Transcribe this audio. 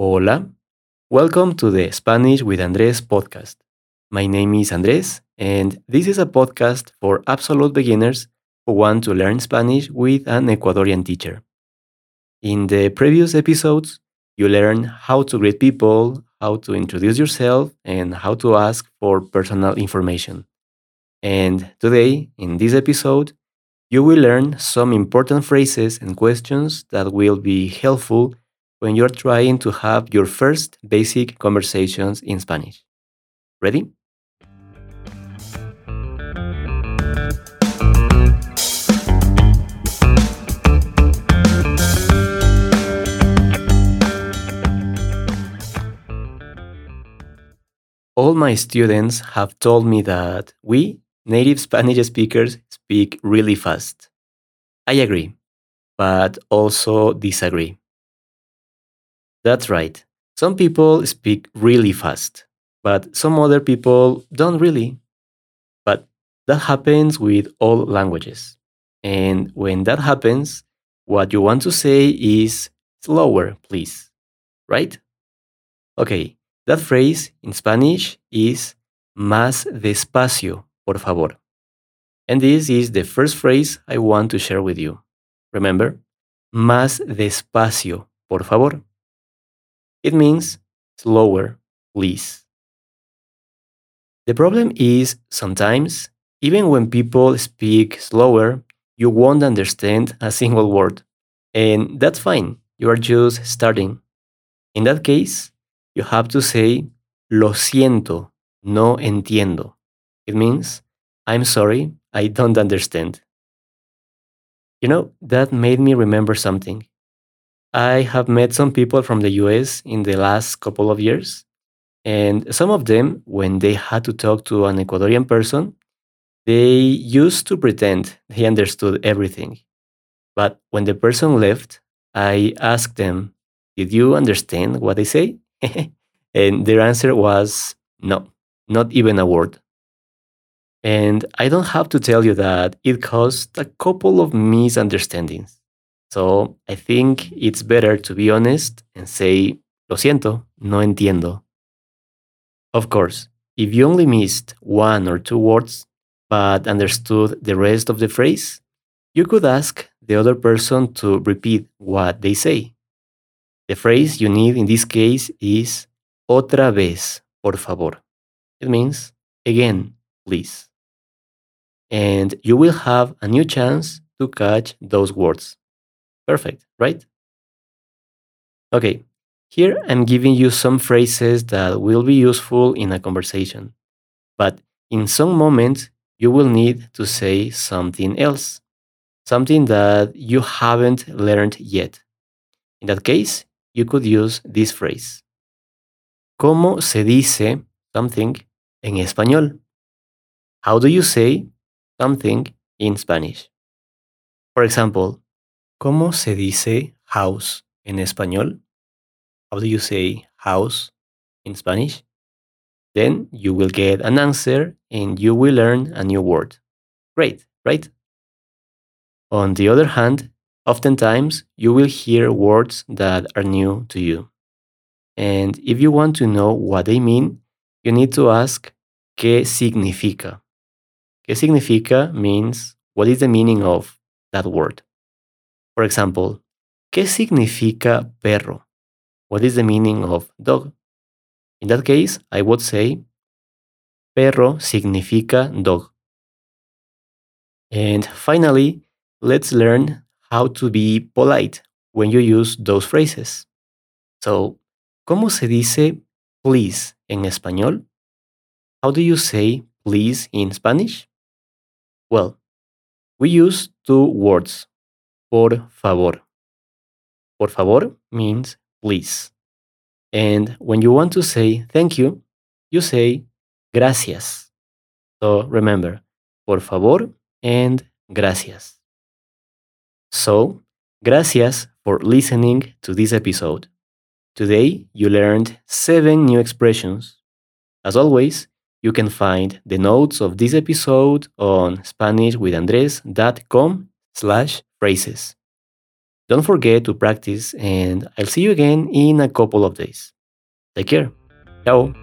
Hola. Welcome to the Spanish with Andres podcast. My name is Andres, and this is a podcast for absolute beginners who want to learn Spanish with an Ecuadorian teacher. In the previous episodes, you learn how to greet people, how to introduce yourself, and how to ask for personal information. And today, in this episode, you will learn some important phrases and questions that will be helpful when you're trying to have your first basic conversations in Spanish. Ready? All my students have told me that we, native Spanish speakers, speak really fast. I agree, but also disagree. That's right. Some people speak really fast, but some other people don't really. But that happens with all languages. And when that happens, what you want to say is slower, please. Right? Okay, that phrase in Spanish is más despacio, por favor. And this is the first phrase I want to share with you. Remember, más despacio, por favor. It means slower, please. The problem is sometimes, even when people speak slower, you won't understand a single word. And that's fine, you are just starting. In that case, you have to say, lo siento, no entiendo. It means, I'm sorry, I don't understand. You know, that made me remember something. I have met some people from the US in the last couple of years, and some of them, when they had to talk to an Ecuadorian person, they used to pretend they understood everything. But when the person left, I asked them, Did you understand what I say? and their answer was no, not even a word. And I don't have to tell you that it caused a couple of misunderstandings. So I think it's better to be honest and say, lo siento, no entiendo. Of course, if you only missed one or two words, but understood the rest of the phrase, you could ask the other person to repeat what they say. The phrase you need in this case is otra vez, por favor. It means again, please. And you will have a new chance to catch those words. Perfect, right? Okay, here I'm giving you some phrases that will be useful in a conversation. But in some moments, you will need to say something else, something that you haven't learned yet. In that case, you could use this phrase. ¿Cómo se dice something en español? How do you say something in Spanish? For example, ¿cómo se dice house en español? How do you say house in Spanish? Then you will get an answer and you will learn a new word. Great, right? On the other hand, oftentimes you will hear words that are new to you. And if you want to know what they mean, you need to ask ¿qué significa? ¿Qué significa means what is the meaning of that word? For example, ¿qué significa perro? What is the meaning of dog? In that case, I would say perro significa dog. And finally, let's learn how to be polite when you use those phrases. So, ¿Cómo se dice please en español? How do you say please in Spanish? Well, we use two words. Por favor. Por favor means please. And when you want to say thank you, you say gracias. So remember, por favor and gracias. So, gracias for listening to this episode. Today, you learned seven new expressions. As always, you can find the notes of this episode on SpanishWithAndres.com slash phrases. Don't forget to practice, and I'll see you again in a couple of days. Take care. Ciao.